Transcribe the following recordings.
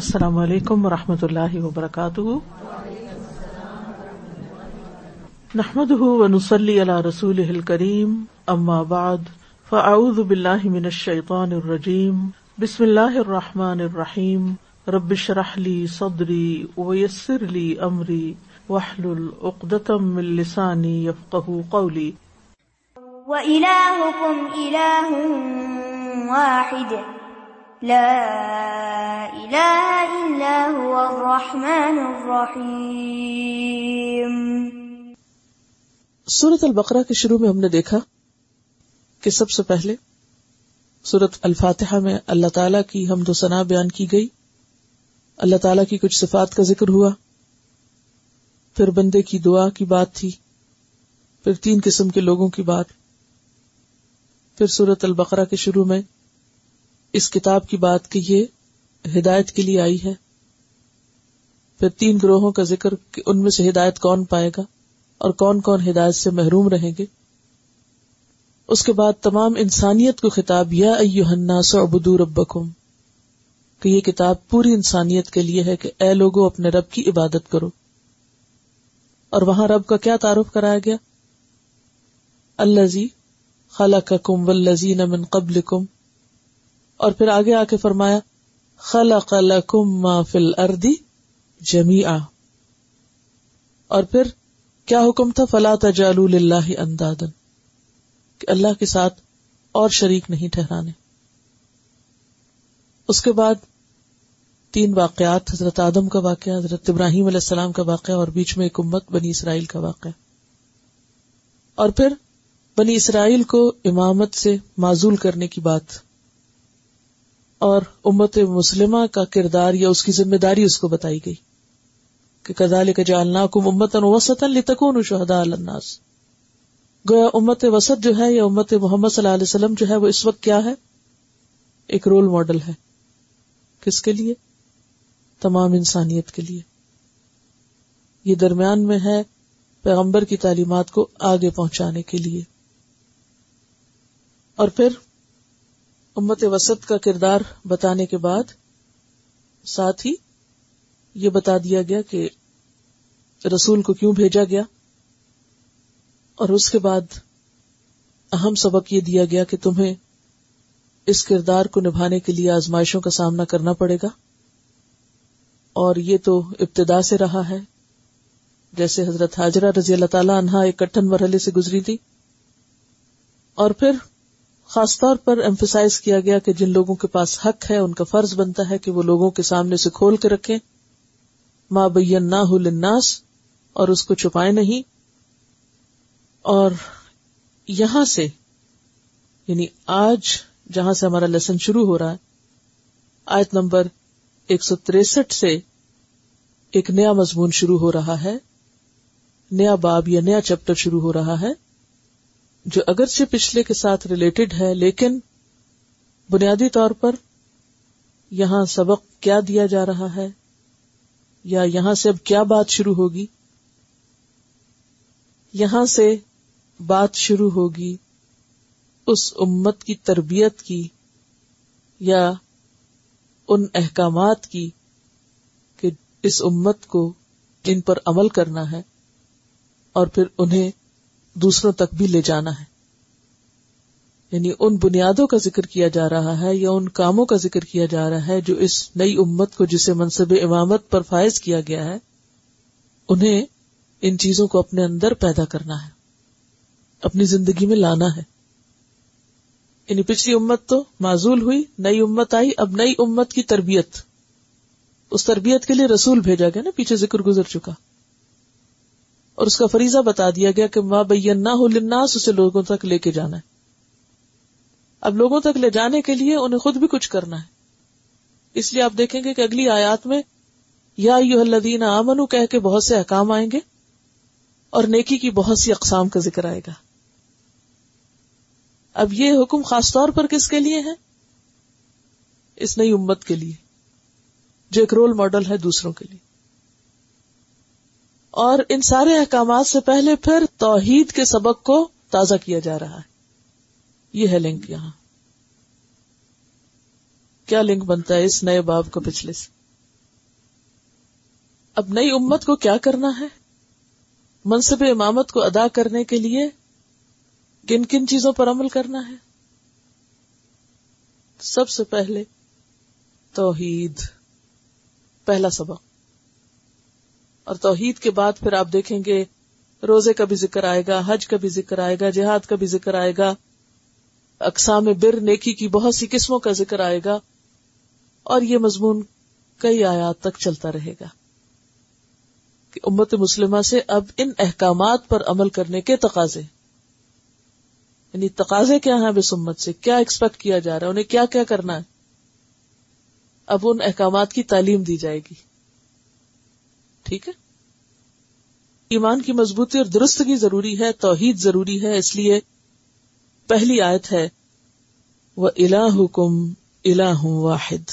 السلام علیکم و رحمۃ اللہ وبرکاتہ۔ نحمد ونسلی علی رسول کریم اما بعد، فاعوذ باللہ من الشیطان الرجیم، بسم اللہ الرحمٰن الرحیم ربش رحلی صدری ویسر لی امری وحل العقدم السانی یفقہ قولی۔ وإلهكم إله واحد. لا إله إلا هو الرحمن الرحيم. سورت البقرہ کے شروع میں ہم نے دیکھا کہ سب سے پہلے سورت الفاتحہ میں اللہ تعالی کی حمد و ثنا بیان کی گئی۔ اللہ تعالی کی کچھ صفات کا ذکر ہوا۔ پھر بندے کی دعا کی بات تھی۔ پھر تین قسم کے لوگوں کی بات۔ پھر سورت البقرہ کے شروع میں اس کتاب کی بات کہ یہ ہدایت کے لیے آئی ہے۔ پھر تین گروہوں کا ذکر کہ ان میں سے ہدایت کون پائے گا اور کون کون ہدایت سے محروم رہیں گے۔ اس کے بعد تمام انسانیت کو خطاب، یا الناس اعبدوا ربکم، کہ یہ کتاب پوری انسانیت کے لیے ہے کہ اے لوگوں اپنے رب کی عبادت کرو۔ اور وہاں رب کا کیا تعارف کرایا گیا؟ الزی خلقکم والذین من قبلکم اور پھر آگے آ کے فرمایا، خلق لکم ما فی الارض جمیعا. اور پھر کیا حکم تھا، فلا تجالوا للہ اندادا. کہ اللہ کے ساتھ اور شریک نہیں ٹھہرانے. اس کے بعد تین واقعات، حضرت آدم کا واقعہ، حضرت ابراہیم علیہ السلام کا واقعہ، اور بیچ میں ایک امت بنی اسرائیل کا واقعہ. اور پھر بنی اسرائیل کو امامت سے معزول کرنے کی بات اور امت مسلمہ کا کردار یا اس کی ذمہ داری اس کو بتائی گئی کہ کزال کا جالنا کم امتن وسط لتکون شہدا الناس۔ گویا امت وسط جو ہے یا امت محمد صلی اللہ علیہ وسلم جو ہے وہ اس وقت کیا ہے؟ ایک رول ماڈل ہے۔ کس کے لیے؟ تمام انسانیت کے لیے۔ یہ درمیان میں ہے پیغمبر کی تعلیمات کو آگے پہنچانے کے لیے۔ اور پھر امت وسط کا کردار بتانے کے بعد ساتھ ہی یہ بتا دیا گیا کہ رسول کو کیوں بھیجا گیا اور اس کے بعد اہم سبق یہ دیا گیا کہ تمہیں اس کردار کو نبھانے کے لیے آزمائشوں کا سامنا کرنا پڑے گا اور یہ تو ابتدا سے رہا ہے جیسے حضرت حاجرہ رضی اللہ تعالی عنہا ایک کٹھن مرحلے سے گزری تھی اور پھر خاص طور پر ایمفیسائز کیا گیا کہ جن لوگوں کے پاس حق ہے، ان کا فرض بنتا ہے کہ وہ لوگوں کے سامنے سے کھول کے رکھیں۔ ماں بین نہ اور اس کو چھپائے نہیں۔ اور یہاں سے یعنی آج جہاں سے ہمارا لیسن شروع ہو رہا ہے، آیت نمبر ایک سو تریسٹھ سے ایک نیا مضمون شروع ہو رہا ہے۔ نیا باب یا نیا چیپٹر شروع ہو رہا ہے۔ جو اگرچہ پچھلے کے ساتھ ریلیٹڈ ہے، لیکن بنیادی طور پر یہاں سبق کیا دیا جا رہا ہے؟ یا یہاں سے اب کیا بات شروع ہوگی؟ یہاں سے بات شروع ہوگی اس امت کی تربیت کی یا ان احکامات کی کہ اس امت کو جن پر عمل کرنا ہے اور پھر انہیں دوسروں تک بھی لے جانا ہے۔ یعنی ان بنیادوں کا ذکر کیا جا رہا ہے یا ان کاموں کا ذکر کیا جا رہا ہے جو اس نئی امت کو جسے منصب امامت پر فائز کیا گیا ہے، انہیں ان چیزوں کو اپنے اندر پیدا کرنا ہے، اپنی زندگی میں لانا ہے۔ یعنی پچھلی امت تو معذول ہوئی، نئی امت آئی، اب نئی امت کی تربیت۔ اس تربیت کے لیے رسول بھیجا گیا نا، پیچھے ذکر گزر چکا۔ اور اس کا فریضہ بتا دیا گیا کہ ماں بین نہ ہو لناس اسے لوگوں تک لے کے جانا ہے۔ اب لوگوں تک لے جانے کے لیے انہیں خود بھی کچھ کرنا ہے۔ اس لیے آپ دیکھیں گے کہ اگلی آیات میں، یا یو الدین آمن کہہ کے بہت سے احکام آئیں گے اور نیکی کی بہت سی اقسام کا ذکر آئے گا۔ اب یہ حکم خاص طور پر کس کے لیے ہے؟ اس نئی امت کے لیے۔ جو ایک رول ماڈل ہے دوسروں کے لیے۔ اور ان سارے احکامات سے پہلے پھر توحید کے سبق کو تازہ کیا جا رہا ہے۔ یہ ہے لنک یہاں۔ کیا لنک بنتا ہے اس نئے باب کا پچھلے سے؟ اب نئی امت کو کیا کرنا ہے؟ منصب امامت کو ادا کرنے کے لیے کن کن چیزوں پر عمل کرنا ہے؟ سب سے پہلے توحید، پہلا سبق۔ اور توحید کے بعد پھر آپ دیکھیں گے، روزے کا بھی ذکر آئے گا، حج کا بھی ذکر آئے گا، جہاد کا بھی ذکر آئے گا، اقسام بر، نیکی کی بہت سی قسموں کا ذکر آئے گا، اور یہ مضمون کئی آیات تک چلتا رہے گا۔ کہ امت مسلمہ سے اب ان احکامات پر عمل کرنے کے تقاضے۔ یعنی تقاضے کیا ہیں بس امت سے؟ کیا ایکسپیکٹ کیا جا رہا ہے؟ انہیں کیا کیا کرنا ہے؟ اب ان احکامات کی تعلیم دی جائے گی۔ ٹھیک ہے؟ ایمان کی مضبوطی اور درستگی ضروری ہے، توحید ضروری ہے، اس لیے پہلی آیت ہے وہ الا حکم الا واحد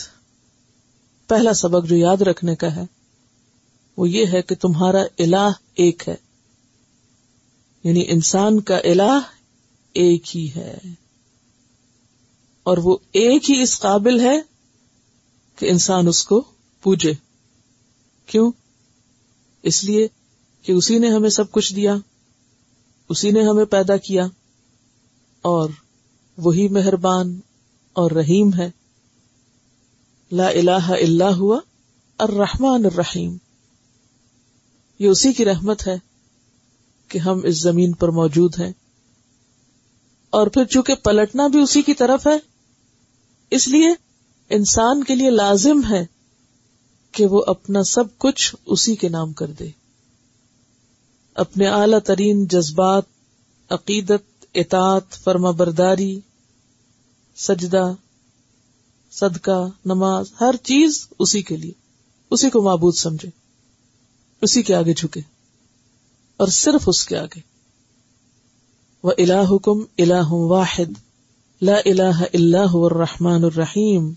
پہلا سبق جو یاد رکھنے کا ہے، وہ یہ ہے کہ تمہارا الہ ایک ہے یعنی انسان کا الہ ایک ہی ہے، اور وہ ایک ہی اس قابل ہے کہ انسان اس کو پوجے۔ کیوں؟ اس لیے کہ اسی نے ہمیں سب کچھ دیا، اسی نے ہمیں پیدا کیا، اور وہی مہربان اور رحیم ہے۔ لا الہ الا ہوا الرحمن الرحیم۔ یہ اسی کی رحمت ہے کہ ہم اس زمین پر موجود ہیں۔ اور پھر چونکہ پلٹنا بھی اسی کی طرف ہے، اس لیے انسان کے لیے لازم ہے کہ وہ اپنا سب کچھ اسی کے نام کر دے۔ اپنے اعلی ترین جذبات، عقیدت، اطاعت فرما برداری سجدہ، صدقہ، نماز، ہر چیز اسی کے لیے، اسی کو معبود سمجھے، اسی کے آگے جھکے، اور صرف اس کے آگے۔ وہ الا حکم اللہ واحد لا الہ اللہ الرحمن الرحیم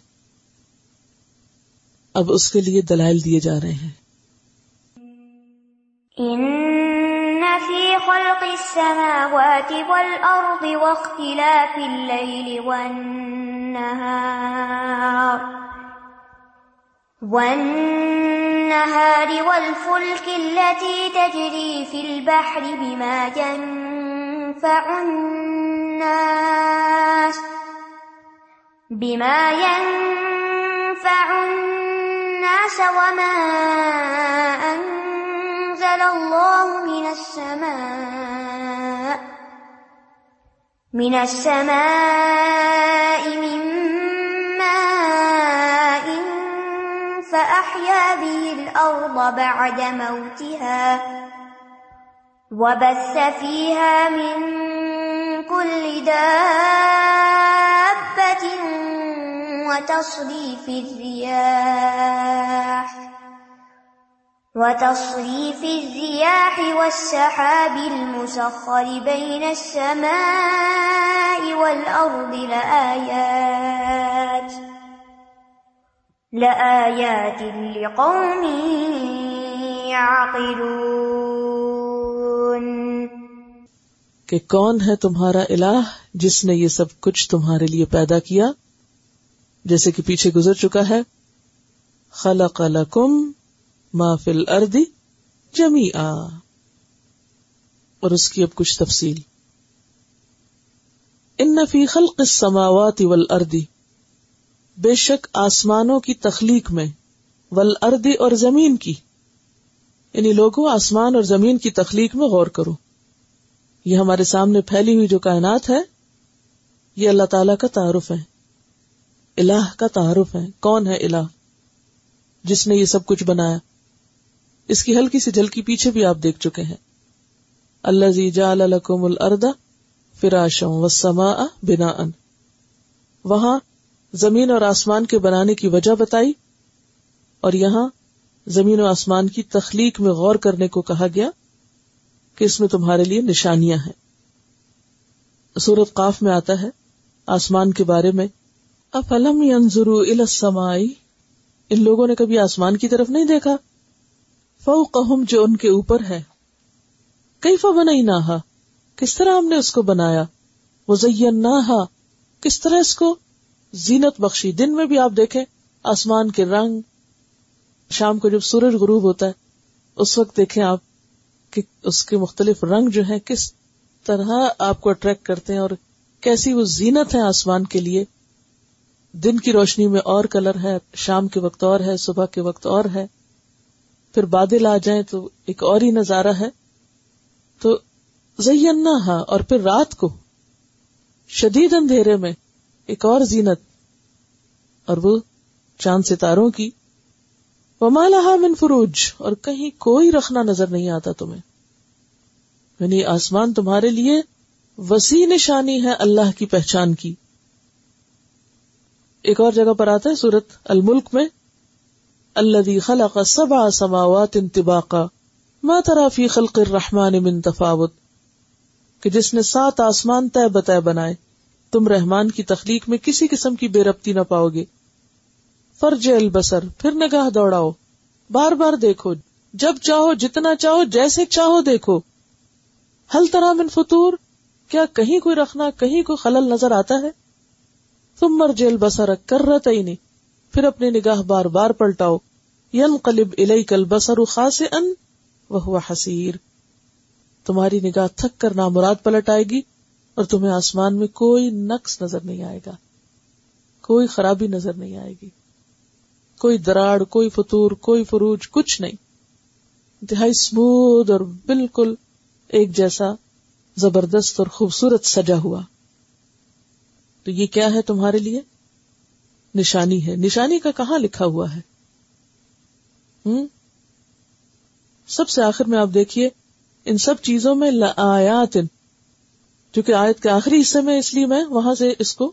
اب اس کے لیے دلائل دیے جا رہے ہیں۔ خلق السماوات والارض واختلاف الليل والنهار والنهار والفلك التي تجري في البحر بما ينفع الناس بما ينفع الناس الناس وما أنزل الله من السماء من السماء من ماء فأحيا به الأرض بعد موتها، وبث فيها من كل دابة وتصريف الرياح. وتصريف الرياح والسحاب المسخر بين السماء والأرض لآيات لآيات لقوم يعقلون. کہ کون ہے تمہارا الہ جس نے یہ سب کچھ تمہارے لیے پیدا کیا؟ جیسے کہ پیچھے گزر چکا ہے، خلق لکم ما فی الارض جمی اور اس کی اب کچھ تفصیل۔ ان فی خلق السماوات والارض۔ بے شک آسمانوں کی تخلیق میں، والارض اور زمین کی۔ یعنی لوگوں، آسمان اور زمین کی تخلیق میں غور کرو۔ یہ ہمارے سامنے پھیلی ہوئی جو کائنات ہے، یہ اللہ تعالی کا تعارف ہے۔ الہ کا تعارف ہے۔ کون ہے الہ؟ جس نے یہ سب کچھ بنایا۔ اس کی ہلکی سی جھلکی پیچھے بھی آپ دیکھ چکے ہیں۔ اللہ زی الکم الردا فراشم و سما بنا ان وہاں زمین اور آسمان کے بنانے کی وجہ بتائی اور یہاں زمین و آسمان کی تخلیق میں غور کرنے کو کہا گیا کہ اس میں تمہارے لیے نشانیاں ہیں۔ سورت قاف میں آتا ہے، آسمان کے بارے میں، افلم ان لوگوں نے کبھی آسمان کی طرف نہیں دیکھا؟ فوقہم جو ان کے اوپر ہے۔ کیف بنیناہا؟ کس طرح ہم نے اس کو بنایا؟ وزیناہا، کس طرح اس کو؟ زینت بخشی۔ دن میں بھی آپ دیکھیں، آسمان کے رنگ۔ شام کو جب سورج غروب ہوتا ہے، اس وقت دیکھیں آپ کہ اس کے مختلف رنگ جو ہیں، کس طرح آپ کو اٹریکٹ کرتے ہیں اور کیسی وہ زینت ہے آسمان کے لیے۔ دن کی روشنی میں اور کلر ہے، شام کے وقت اور ہے، صبح کے وقت اور ہے۔ پھر بادل آ جائیں تو ایک اور ہی نظارہ ہے تو زینا ہاں اور پھر رات کو شدید اندھیرے میں ایک اور زینت اور وہ چاند ستاروں کی۔ ومالہ من فروج، اور کہیں کوئی رکھنا نظر نہیں آتا تمہیں۔ یعنی آسمان تمہارے لیے وسیع نشانی ہے اللہ کی پہچان کی۔ ایک اور جگہ پر آتا ہے سورت الملک میں۔ اللہ خلق سبع سماوات انتباقا ما ترا فی خلق الرحمن من تفاوت؟ کہ جس نے سات آسمان طے بتائے بنائے، تم رحمان کی تخلیق میں کسی قسم کی بے ربتی نہ پاؤ گے۔ فرج البسر پھر نگاہ دوڑاؤ۔ بار بار دیکھو، جب چاہو جتنا چاہو، جیسے چاہو دیکھو۔ ہل طرح من فطور، کیا کہیں کوئی رکھنا کہیں کوئی خلل نظر آتا ہے؟ تم مر جیل بسر کر رہتا ہی نہیں پھر اپنی نگاہ بار بار پلٹاؤ۔ ین قلب الئی خاص ان وہ حسیر تمہاری نگاہ تھک کر نامراد پلٹ آئے گی اور تمہیں آسمان میں کوئی نقص نظر نہیں آئے گا۔ کوئی خرابی نظر نہیں آئے گی۔ کوئی دراڑ، کوئی فطور، کوئی فروج، کچھ نہیں۔ انتہائی اسموتھ اور بالکل ایک جیسا زبردست اور خوبصورت سجا ہوا۔ تو یہ کیا ہے تمہارے لیے؟ نشانی ہے۔ نشانی کا کہاں لکھا ہوا ہے؟ ہم؟ سب سے آخر میں آپ دیکھیے، ان سب چیزوں میں آیات چونکہ آیت کے آخری حصے میں اس لیے میں وہاں سے اس کو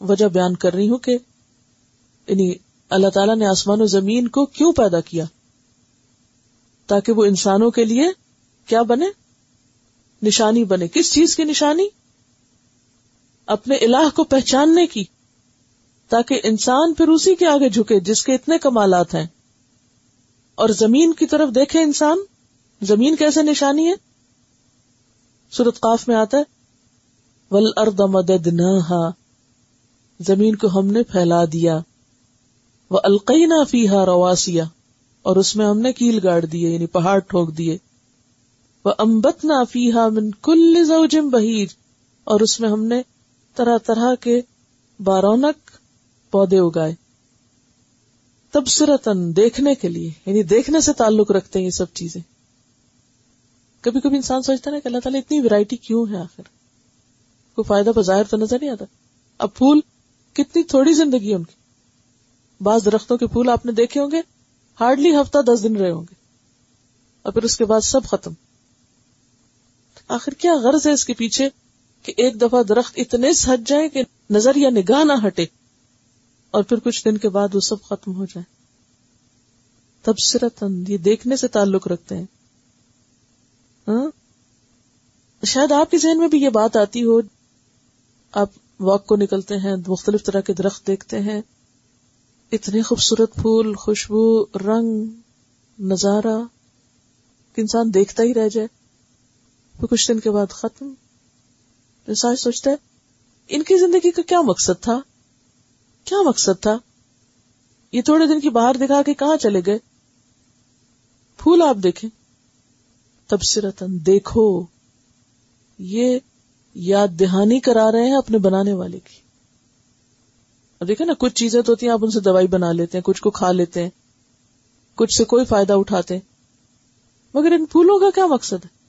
وجہ بیان کر رہی ہوں کہ یعنی اللہ تعالیٰ نے آسمان و زمین کو کیوں پیدا کیا؟ تاکہ وہ انسانوں کے لیے کیا بنے؟ نشانی بنے۔ کس چیز کی نشانی؟ اپنے الہ کو پہچاننے کی۔ تاکہ انسان پھر اسی کے آگے جھکے جس کے اتنے کمالات ہیں۔ اور زمین کی طرف دیکھے انسان؟ زمین کیسے نشانی ہے؟ سورت قاف میں آتا ہے ول ارد مدد زمین کو ہم نے پھیلا دیا۔ وہ القینا فیحا رواسیا اور اس میں ہم نے کیل گاڑ دیے یعنی پہاڑ ٹھوک دیے۔ وہ امبت نہ فیحا من کل زوجم بہیر اور اس میں ہم نے طرح طرح کے بارونک پودے اگائے۔ تبصرتن دیکھنے کے لیے یعنی دیکھنے سے تعلق رکھتے ہیں یہ سب چیزیں۔ کبھی کبھی انسان سوچتا نا کہ اللہ تعالیٰ اتنی ویرائٹی کیوں ہے آخر؟ کوئی فائدہ بظاہر تو نظر نہیں آتا۔ اب پھول کتنی تھوڑی زندگی ہے ان کی۔ بعض درختوں کے پھول آپ نے دیکھے ہوں گے ہارڈلی ہفتہ دس دن رہے ہوں گے۔ اور پھر اس کے بعد سب ختم۔ آخر کیا غرض ہے اس کے پیچھے کہ ایک دفعہ درخت اتنے سج جائے کہ نظر یا نگاہ نہ ہٹے؟ اور پھر کچھ دن کے بعد وہ سب ختم ہو جائے۔ تب یہ دیکھنے سے تعلق رکھتے ہیں۔ ہاں؟ شاید آپ کے ذہن میں بھی یہ بات آتی ہو۔ آپ واک کو نکلتے ہیں، مختلف طرح کے درخت دیکھتے ہیں۔ اتنے خوبصورت پھول، خوشبو، رنگ، نظارہ انسان دیکھتا ہی رہ جائے۔ پھر کچھ دن کے بعد ختم۔ انسان سوچتا ہے، ان کی زندگی کا کیا مقصد تھا؟ کیا مقصد تھا؟ یہ تھوڑے دن کی باہر دکھا کے کہاں چلے گئے؟ پھول آپ دیکھیں۔ تبصرتن دیکھو، یہ یاد دہانی کرا رہے ہیں اپنے بنانے والے کی۔ اب دیکھیں نا، کچھ چیزیں تو ہوتی ہیں، آپ ان سے دوائی بنا لیتے ہیں، کچھ کو کھا لیتے ہیں، کچھ سے کوئی فائدہ اٹھاتے ہیں۔ مگر ان پھولوں کا کیا مقصد ہے؟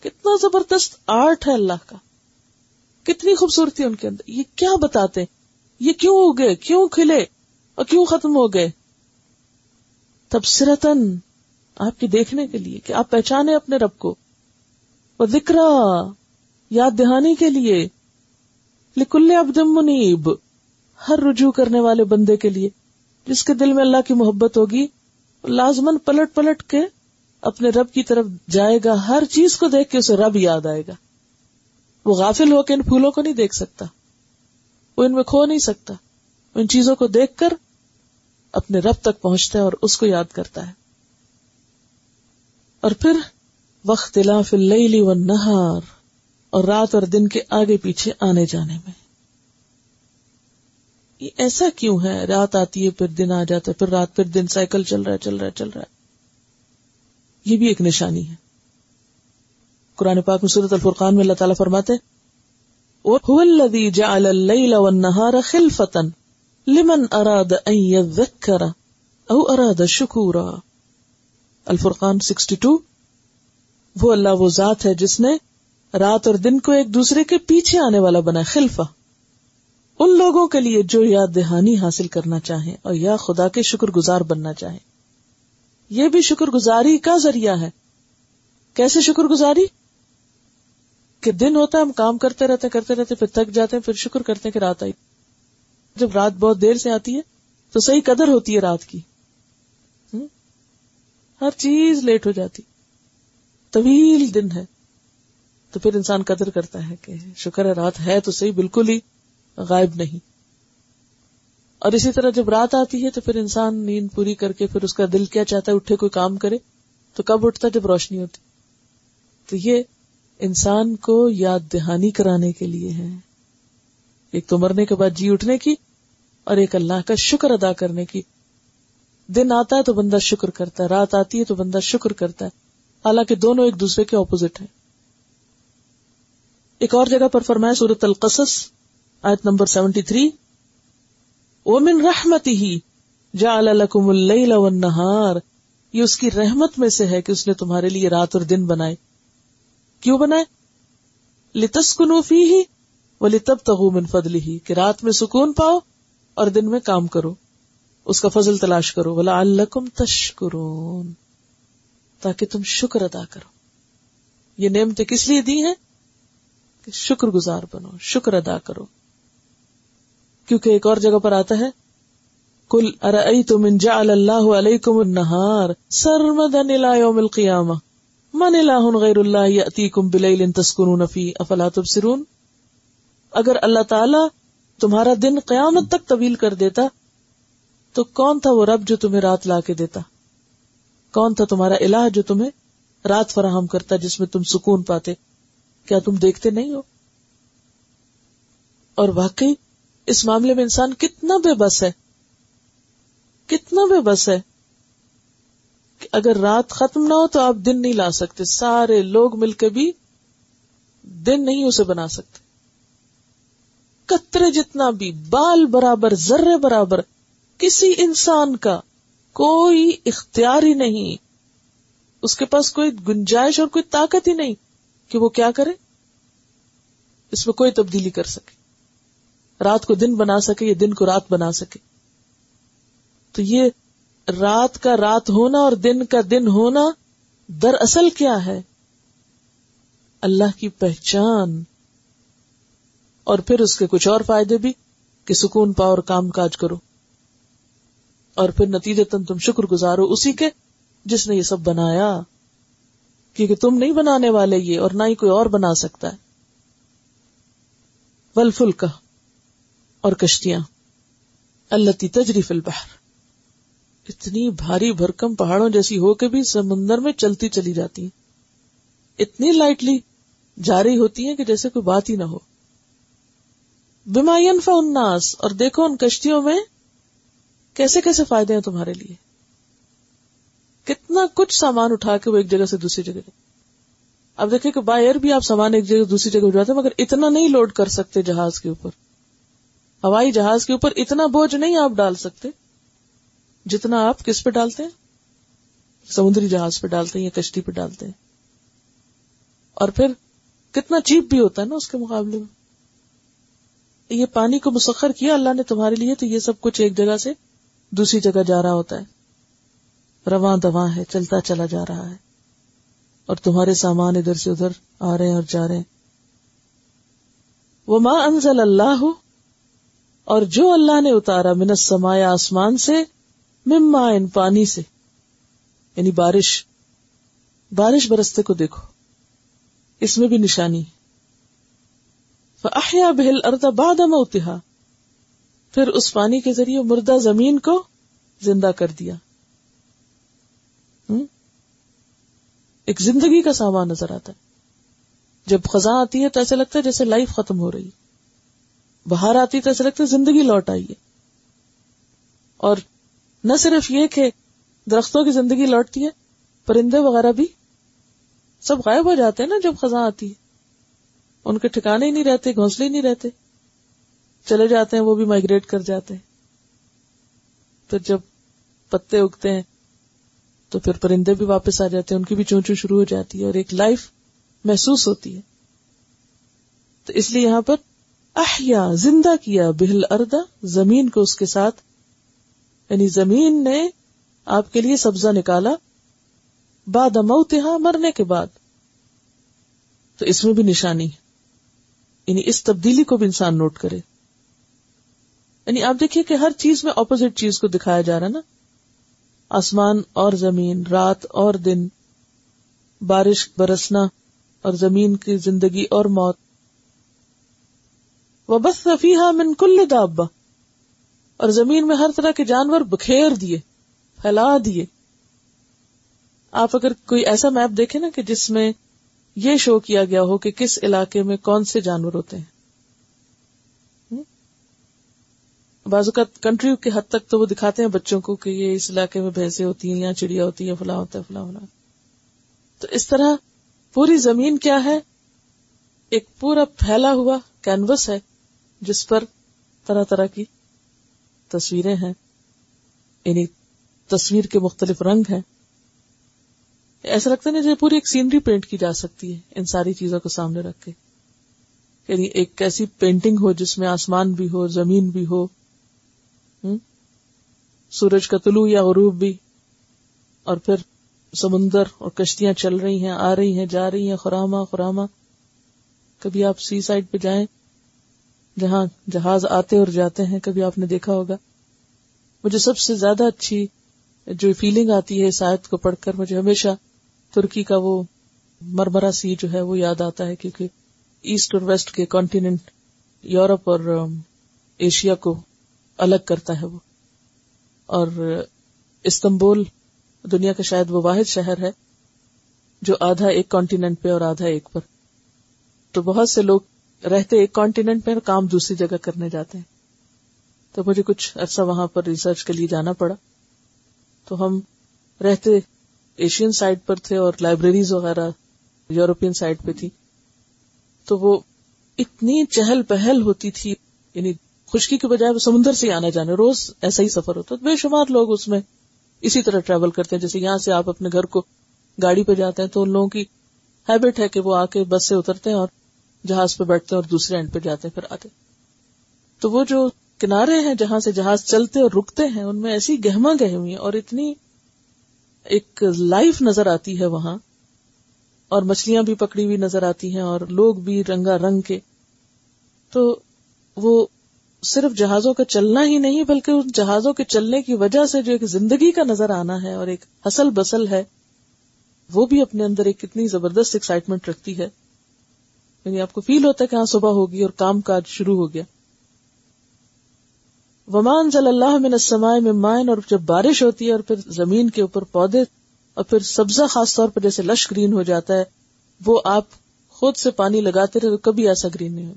کتنا زبردست آرٹ ہے اللہ کا۔ کتنی خوبصورتی ان کے اندر۔ یہ کیا بتاتے یہ کیوں اگے کیوں کھلے؟ اور کیوں ختم ہو گئے؟ تبصرتن آپ کی دیکھنے کے لیے کہ آپ پہچانے اپنے رب کو اور ذکر یاد دہانی کے لیے لکل ابدم منیب ہر رجوع کرنے والے بندے کے لیے جس کے دل میں اللہ کی محبت ہوگی لازمن پلٹ پلٹ کے اپنے رب کی طرف جائے گا، ہر چیز کو دیکھ کے اسے رب یاد آئے گا۔ وہ غافل ہو کے ان پھولوں کو نہیں دیکھ سکتا۔ وہ ان میں کھو نہیں سکتا۔ ان چیزوں کو دیکھ کر اپنے رب تک پہنچتا ہے اور اس کو یاد کرتا ہے۔ اور پھر وقت اللیل والنہار اور رات اور دن کے آگے پیچھے آنے جانے میں۔ یہ ایسا کیوں ہے؟ رات آتی ہے پھر دن آ جاتا ہے، پھر رات پھر دن، سائیکل چل رہا ہے، چل رہا ہے، چل رہا ہے۔ یہ بھی ایک نشانی ہے۔ قرآن پاک میں صورت الفرقان میں اللہ تعالیٰ فرماتے لمن اراد او اراد شکورا الفرقان سکسٹی ٹو۔ وہ اللہ وہ ذات ہے جس نے رات اور دن کو ایک دوسرے کے پیچھے آنے والا بنا خلفا ان لوگوں کے لیے جو یاد دہانی حاصل کرنا چاہیں اور یا خدا کے شکر گزار بننا چاہیں۔ یہ بھی شکر گزاری کا ذریعہ ہے۔ کیسے شکر گزاری کہ دن ہوتا ہے ہم کام کرتے رہتے کرتے رہتے پھر تھک جاتے ہیں، پھر شکر کرتے ہیں کہ رات آئی۔ جب رات بہت دیر سے آتی ہے، تو صحیح قدر ہوتی ہے رات کی۔ ہر چیز لیٹ ہو جاتی۔ طویل دن ہے۔ تو پھر انسان قدر کرتا ہے کہ شکر ہے، رات ہے تو صحیح، بالکل ہی غائب نہیں۔ اور اسی طرح جب رات آتی ہے، تو پھر انسان نیند پوری کر کے پھر اس کا دل کیا چاہتا ہے، اٹھے کوئی کام کرے، تو کب اٹھتا جب روشنی ہوتی۔ تو یہ انسان کو یاد دہانی کرانے کے لیے ہے۔ ایک تو مرنے کے بعد جی اٹھنے کی اور ایک اللہ کا شکر ادا کرنے کی۔ دن آتا ہے تو بندہ شکر کرتا ہے، رات آتی ہے تو بندہ شکر کرتا ہے۔ حالانکہ دونوں ایک دوسرے کے اپوزٹ ہیں۔ ایک اور جگہ پر فرمایا سورت القصص، آیت نمبر سیونٹی تھری۔ ومن رحمتی ہی جا الکم اللیل والنہار یہ اس کی رحمت میں سے ہے کہ اس نے تمہارے لیے رات اور دن بنائے۔ کیوں بنائے؟ لتسکنو فی ہی ولی تب تغو من فضلی ہی کہ رات میں سکون پاؤ اور دن میں کام کرو۔ اس کا فضل تلاش کرو۔ ولا الکم تشکرون تاکہ تم شکر ادا کرو۔ یہ نعمتیں کس لیے دی ہیں؟ کہ شکر گزار بنو، شکر ادا کرو۔ کیونکہ ایک اور جگہ پر آتا ہے کل ارئی تم انجا اللہ علیہ کم النہار سرمدن یوم القیامہ من اللہ غیر اللہ یأتیکم بلیل تسکنون فی افلا تبصرون؟ اگر اللہ تعالی تمہارا دن قیامت تک طویل کر دیتا، تو کون تھا وہ رب جو تمہیں رات لا کے دیتا؟ کون تھا تمہارا الہ جو تمہیں رات فراہم کرتا جس میں تم سکون پاتے؟ کیا تم دیکھتے نہیں ہو؟ اور واقعی، اس معاملے میں انسان کتنا بے بس ہے، کتنا بے بس ہے۔ اگر رات ختم نہ ہو تو آپ دن نہیں لا سکتے۔ سارے لوگ مل کے بھی دن نہیں اسے بنا سکتے۔ کترے جتنا بھی بال برابر، ذرے برابر، کسی انسان کا کوئی اختیار ہی نہیں۔ اس کے پاس کوئی گنجائش اور کوئی طاقت ہی نہیں کہ وہ کیا کرے۔ اس میں کوئی تبدیلی کر سکے۔ رات کو دن بنا سکے یا دن کو رات بنا سکے۔ تو یہ رات کا رات ہونا اور دن کا دن ہونا دراصل کیا ہے؟ اللہ کی پہچان۔ اور پھر اس کے کچھ اور فائدے بھی کہ سکون پاؤ اور کام کاج کرو۔ اور پھر نتیجے تن تم شکر گزارو اسی کے جس نے یہ سب بنایا۔ کیونکہ تم نہیں بنانے والے یہ اور نہ ہی کوئی اور بنا سکتا ہے۔ ول کا اور کشتیاں۔ اللہ تجریف البحر۔ اتنی بھاری بھرکم پہاڑوں جیسی ہو کے بھی سمندر میں چلتی چلی جاتی ہیں۔ اتنی لائٹلی جاری ہوتی ہیں کہ جیسے کوئی بات ہی نہ ہو۔ بیمائن فناس اور دیکھو ان کشتیوں میں کیسے کیسے فائدے ہیں تمہارے لیے۔ کتنا کچھ سامان اٹھا کے وہ ایک جگہ سے دوسری جگہ اب دیکھیں کہ بائی ایئر بھی آپ سامان ایک جگہ دوسری جگہ اٹھاتے مگر اتنا نہیں لوڈ کر سکتے جہاز کے اوپر۔ ہوائی جہاز کے اوپر اتنا بوجھ نہیں آپ ڈال سکتے۔ جتنا آپ کس پہ ڈالتے ہیں؟ سمندری جہاز پہ ڈالتے ہیں یا کشتی پہ ڈالتے ہیں؟ اور پھر کتنا چیپ بھی ہوتا ہے نا اس کے مقابلے میں؟ یہ پانی کو مسخر کیا اللہ نے تمہارے لیے تو یہ سب کچھ ایک جگہ سے دوسری جگہ جا رہا ہوتا ہے۔ رواں دواں ہے، چلتا چلا جا رہا ہے۔ اور تمہارے سامان ادھر سے ادھر آ رہے ہیں اور جا رہے ہیں۔ وہ ماں انزل اللہ اور جو اللہ نے اتارا منت سمایا آسمان سے مما ان پانی سے۔ یعنی بارش۔ بارش برستے کو دیکھو۔ اس میں بھی نشانی۔ فاحیا بہل اردا باد موتہا پھر اس پانی کے ذریعے مردہ زمین کو زندہ کر دیا۔ ایک زندگی کا سامان نظر آتا ہے۔ جب خزاں آتی ہے تو ایسا لگتا ہے جیسے لائف ختم ہو رہی باہر آتی تو ایسا لگتا ہے زندگی لوٹ آئی ہے۔ اور نہ صرف یہ کہ درختوں کی زندگی لوٹتی ہے، پرندے وغیرہ بھی سب غائب ہو جاتے ہیں نا جب خزاں آتی ہے۔ ان کے ٹھکانے ہی نہیں رہتے، گھونسلے ہی نہیں رہتے۔ چلے جاتے ہیں، وہ بھی مائگریٹ کر جاتے ہیں۔ پھر جب پتے اگتے ہیں، تو پھر پرندے بھی واپس آ جاتے ہیں، ان کی بھی چونچو شروع ہو جاتی ہے اور ایک لائف محسوس ہوتی ہے۔ تو اس لیے یہاں پر احیا، زندہ کیا، بہل اردا زمین کو اس کے ساتھ یعنی زمین نے آپ کے لیے سبزہ نکالا باد موتہا مرنے کے بعد۔ تو اس میں بھی نشانی ہے۔ یعنی اس تبدیلی کو بھی انسان نوٹ کرے۔ یعنی آپ دیکھیے کہ ہر چیز میں اپوزٹ چیز کو دکھایا جا رہا نا۔ آسمان اور زمین، رات اور دن، بارش برسنا اور زمین کی زندگی اور موت۔ وہ بس رفیح من کل دابا اور زمین میں ہر طرح کے جانور بکھیر دیے، پھیلا دیے۔ آپ اگر کوئی ایسا میپ دیکھیں نا کہ جس میں یہ شو کیا گیا ہو کہ کس علاقے میں کون سے جانور ہوتے ہیں۔ بعض اوقات کنٹری کے حد تک تو وہ دکھاتے ہیں بچوں کو کہ یہ اس علاقے میں بھینسیں ہوتی ہیں یا چڑیا ہوتی ہیں، فلاں ہوتا ہے، فلاں فلاں۔ تو اس طرح پوری زمین کیا ہے؟ ایک پورا پھیلا ہوا کینوس ہے جس پر طرح طرح کی تصویریں ہیں یعنی تصویر کے مختلف رنگ ہیں۔ ایسا لگتا نہیں جیسے پوری ایک سینری پینٹ کی جا سکتی ہے، ان ساری چیزوں کو سامنے رکھ کے۔ یعنی ایک ایسی پینٹنگ ہو جس میں آسمان بھی ہو، زمین بھی ہو۔ سورج کا طلوع یا غروب بھی۔ اور پھر سمندر اور کشتیاں چل رہی ہیں، آ رہی ہیں، جا رہی ہیں خراما خراما کبھی آپ سی سائڈ پہ جائیں جہاں جہاز آتے اور جاتے ہیں، کبھی آپ نے دیکھا ہوگا۔ مجھے سب سے زیادہ اچھی جو فیلنگ آتی ہے آیت کو پڑھ کر، مجھے ہمیشہ ترکی کا وہ مرمرا سی جو ہے، وہ یاد آتا ہے کیونکہ ایسٹ اور ویسٹ کے کانٹیننٹ یورپ اور ایشیا کو الگ کرتا ہے وہ۔ اور، استنبول دنیا کا شاید وہ واحد شہر ہے، جو آدھا ایک کانٹیننٹ پہ اور آدھا ایک پر۔ تو بہت سے لوگ رہتے ایک کانٹیننٹ پہ اور کام دوسری جگہ کرنے جاتے ہیں۔ تو مجھے کچھ عرصہ وہاں پر ریسرچ کے لیے جانا پڑا۔ تو ہم رہتے ایشین سائڈ پر تھے اور لائبریریز وغیرہ یورپین سائڈ پہ تھی۔ تو وہ اتنی چہل پہل ہوتی تھی یعنی خشکی کے بجائے وہ سمندر سے آنا جانا روز ایسا ہی سفر ہوتا۔ بے شمار لوگ اس میں اسی طرح ٹریول کرتے ہیں۔ جیسے یہاں سے آپ اپنے گھر کو گاڑی پہ جاتے ہیں تو ان لوگوں کی ہیبٹ ہے کہ وہ آ کے بس سے اترتے ہیں اور جہاز پہ بیٹھتے ہیں اور دوسرے اینڈ پہ جاتے ہیں پھر آتے تو وہ جو کنارے ہیں جہاں سے جہاز چلتے اور رکتے ہیں، ان میں ایسی گہما گہمی اور اتنی ایک لائف نظر آتی ہے وہاں۔ اور مچھلیاں بھی پکڑی ہوئی نظر آتی ہیں اور لوگ بھی رنگا رنگ کے۔ تو وہ صرف جہازوں کا چلنا ہی نہیں، بلکہ ان جہازوں کے چلنے کی وجہ سے جو ایک زندگی کا نظر آنا ہے اور ایک حسل بسل ہے، وہ بھی اپنے اندر ایک کتنی زبردست ایکسائٹمنٹ رکھتی ہے۔ یعنی آپ کو فیل ہوتا ہے کہ ہاں صبح ہوگی اور کام کاج شروع ہو گیا۔ ومان ضل اللہ میں نسمائے میں مائن اور جب بارش ہوتی ہے اور پھر زمین کے اوپر پودے اور پھر سبزہ خاص طور پر جیسے لش گرین ہو جاتا ہے، وہ آپ خود سے پانی لگاتے رہے تو کبھی ایسا گرین نہیں ہو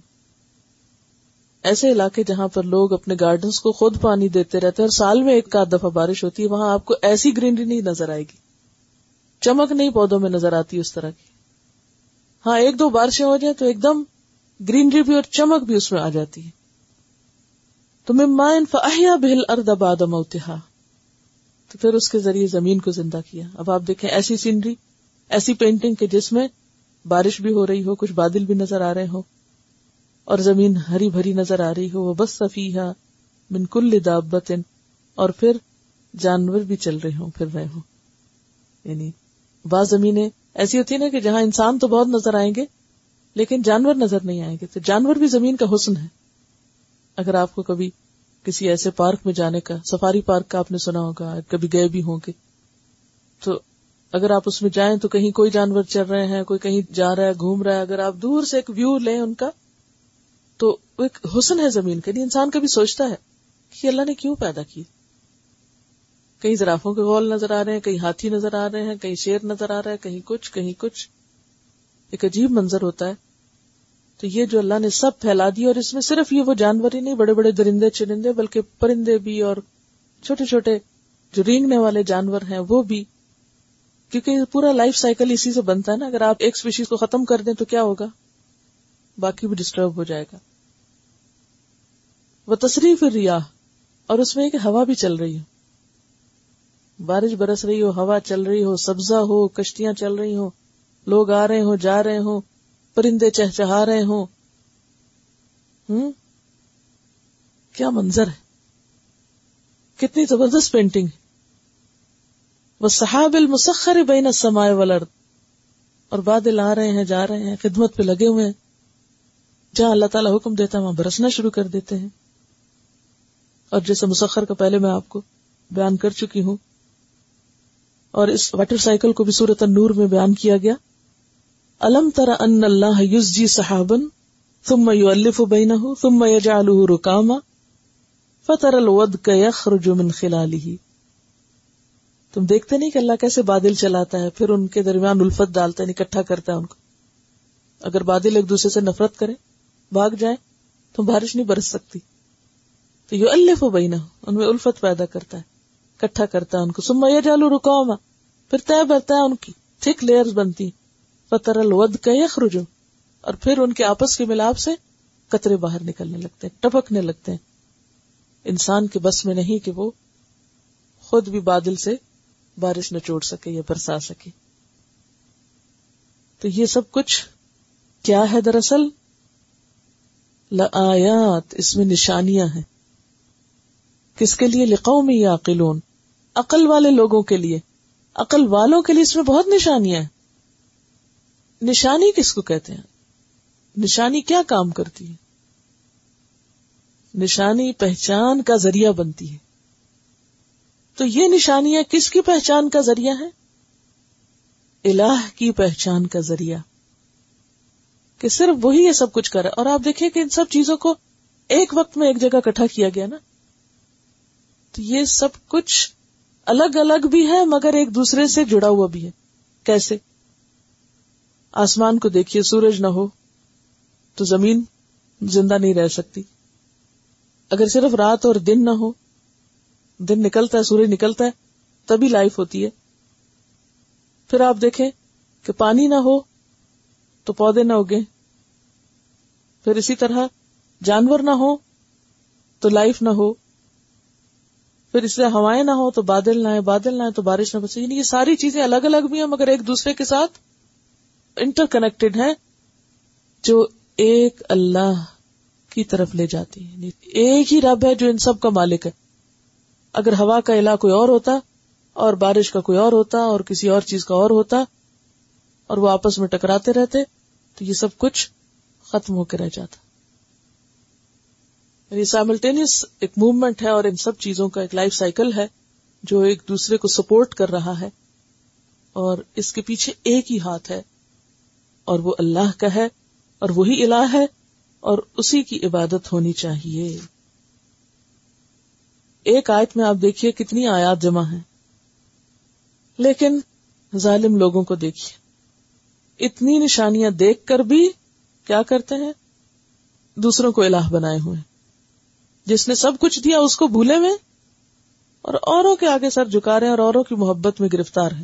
ایسے علاقے جہاں پر لوگ اپنے گارڈنس کو خود پانی دیتے رہتے ہیں، اور سال میں ایک آدھ دفعہ بارش ہوتی ہے، وہاں آپ کو ایسی گرینری نہیں نظر آئے گی۔ چمک نہیں پودوں میں نظر آتی اس طرح کی۔ ہاں ایک دو بارشیں ہو جائیں تو ایک دم گرینری بھی اور چمک بھی اس میں آ جاتی ہے۔ تو ممائن فاہیا بہل ارد آباد موتہا تو پھر اس کے ذریعے زمین کو زندہ کیا۔ اب آپ دیکھیں ایسی سینری، ایسی پینٹنگ کے جس میں بارش بھی ہو رہی ہو، کچھ بادل بھی نظر آ رہے ہو اور زمین ہری بھری نظر آ رہی ہو وہ بس صفیحہ من کل دابت اور پھر جانور بھی چل رہے ہوں، پھر رہے ہوں۔ یعنی بعض زمینیں ایسی ہوتی نا کہ جہاں انسان تو بہت نظر آئیں گے، لیکن جانور نظر نہیں آئیں گے۔ تو جانور بھی زمین کا حسن ہے۔ اگر آپ کو کبھی کسی ایسے پارک میں جانے کا، سفاری پارک کا آپ نے سنا ہوگا، کبھی گئے بھی ہوں گے۔ تو اگر آپ اس میں جائیں تو کہیں کوئی جانور چل رہے ہیں، کوئی کہیں جا رہا ہے، گھوم رہا ہے۔ اگر آپ دور سے ایک ویو لیں ان کا، تو ایک حسن ہے زمین کے لیے یعنی انسان کبھی سوچتا ہے کہ اللہ نے کیوں پیدا کی کہیں زرافوں کے گول نظر آ رہے ہیں کہیں ہاتھی نظر آ رہے ہیں کہیں شیر نظر آ رہا ہے کہیں کچھ کہیں کچھ۔ ایک عجیب منظر ہوتا ہے۔ تو یہ جو اللہ نے سب پھیلا دیا اور اس میں صرف یہ وہ جانور ہی نہیں، بڑے بڑے درندے، چرندے، بلکہ پرندے بھی اور چھوٹے چھوٹے جو رینگنے والے جانور ہیں، وہ بھی۔ کیونکہ پورا لائف سائیکل اسی سے بنتا ہے نا، اگر آپ ایک اسپیشیز کو ختم کر دیں تو کیا ہوگا؟ باقی بھی ڈسٹرب ہو جائے گا۔ وہ تصریف ریاح اور اس میں ایک ہوا بھی چل رہی ہے۔ بارش برس رہی ہو، ہوا چل رہی ہو، سبزہ ہو، کشتیاں چل رہی ہو لوگ آ رہے ہوں، جا رہے ہوں، پرندے چہچہا رہے ہوں۔ ہوں؟ کیا منظر ہے؟ کتنی زبردست پینٹنگ وہ صحاب المسخر بین سمائے ولر اور بادل آ رہے ہیں، جا رہے ہیں، خدمت پہ لگے ہوئے ہیں۔ جہاں اللہ تعالیٰ حکم دیتا ہے، وہاں برسنا شروع کر دیتے ہیں۔ اور جیسے مسخر کا پہلے میں آپ کو بیان کر چکی ہوں اور اس واٹر سائیکل کو بھی صورت نور میں بیان کیا گیا۔ الم تر ان اللہ یوز جی صحابن ثم یؤلف بینہ ثم یجعلہ رکاما فتر الود یخرج من خلالہ تم دیکھتے نہیں کہ اللہ کیسے بادل چلاتا ہے، پھر ان کے درمیان الفت ڈالتا ہے یعنی اکٹھا کرتا ہے ان کو۔ اگر بادل ایک دوسرے سے نفرت کرے، بھاگ جائے، تو بارش نہیں برس سکتی۔ تو یو الف بہنا ان میں الفت پیدا کرتا ہے۔ اکٹھا کرتا ہے ان کو۔ سما یہ جالو رکاؤ پھر طے بھرتا ہے ان کی۔ تھک لیئر بنتی۔ فتر الود کا یخرج اور پھر ان کے آپس کے ملاپ سے قطرے باہر نکلنے لگتے ہیں، ٹپکنے لگتے ہیں۔ انسان کے بس میں نہیں کہ وہ خود بھی بادل سے بارش نہ چوڑ سکے یا برسا سکے۔ تو یہ سب کچھ کیا ہے دراصل؟ لآیات۔ اس میں نشانیاں ہیں۔ کس کے لیے؟ لقاؤ میں یا عقلون عقل والے لوگوں کے لیے۔ عقل والوں کے لیے اس میں بہت نشانیاں ہیں۔ نشانی کس کو کہتے ہیں؟ نشانی کیا کام کرتی ہے؟ نشانی پہچان کا ذریعہ بنتی ہے۔ تو یہ نشانیاں کس کی پہچان کا ذریعہ ہے الہ کی پہچان کا ذریعہ۔ کہ صرف وہی یہ سب کچھ کرے اور آپ دیکھیں کہ ان سب چیزوں کو ایک وقت میں ایک جگہ اکٹھا کیا گیا نا۔ تو یہ سب کچھ الگ الگ بھی ہے مگر ایک دوسرے سے جڑا ہوا بھی ہے۔ کیسے؟ آسمان کو دیکھیے، سورج نہ ہو تو زمین زندہ نہیں رہ سکتی۔ اگر صرف رات اور دن نہ ہو، دن نکلتا ہے، سورج نکلتا ہے، تبھی لائف ہوتی ہے۔ پھر آپ دیکھیں کہ پانی نہ ہو تو پودے نہ اگے پھر اسی طرح جانور نہ ہو تو لائف نہ ہو۔ پھر اس سے ہوائیں نہ ہو تو بادل نہ آئے، بادل نہ آئے تو بارش نہ بچے یعنی یہ ساری چیزیں الگ الگ بھی ہیں، مگر ایک دوسرے کے ساتھ انٹر کنیکٹڈ ہیں، جو ایک اللہ کی طرف لے جاتی ہے یعنی ایک ہی رب ہے جو ان سب کا مالک ہے۔ اگر ہوا کا علا کوئی اور ہوتا، اور بارش کا کوئی اور ہوتا، اور کسی اور چیز کا اور ہوتا، اور وہ آپس میں ٹکراتے رہتے، تو یہ سب کچھ ختم ہو کے رہ جاتا۔ یعنی سائملٹینس ایک موومنٹ ہے اور ان سب چیزوں کا ایک لائف سائیکل ہے جو ایک دوسرے کو سپورٹ کر رہا ہے اور اس کے پیچھے ایک ہی ہاتھ ہے اور وہ اللہ کا ہے اور وہی الہ ہے اور اسی کی عبادت ہونی چاہیے۔ ایک آیت میں آپ دیکھیے کتنی آیات جمع ہیں۔ لیکن ظالم لوگوں کو دیکھیے۔ اتنی نشانیاں دیکھ کر بھی کیا کرتے ہیں؟ دوسروں کو الہ بنائے ہوئے۔ جس نے سب کچھ دیا اس کو بھولے ہوئے؟ اور اوروں کے آگے سر جھکا رہے ہیں اور اوروں کی محبت میں گرفتار ہیں۔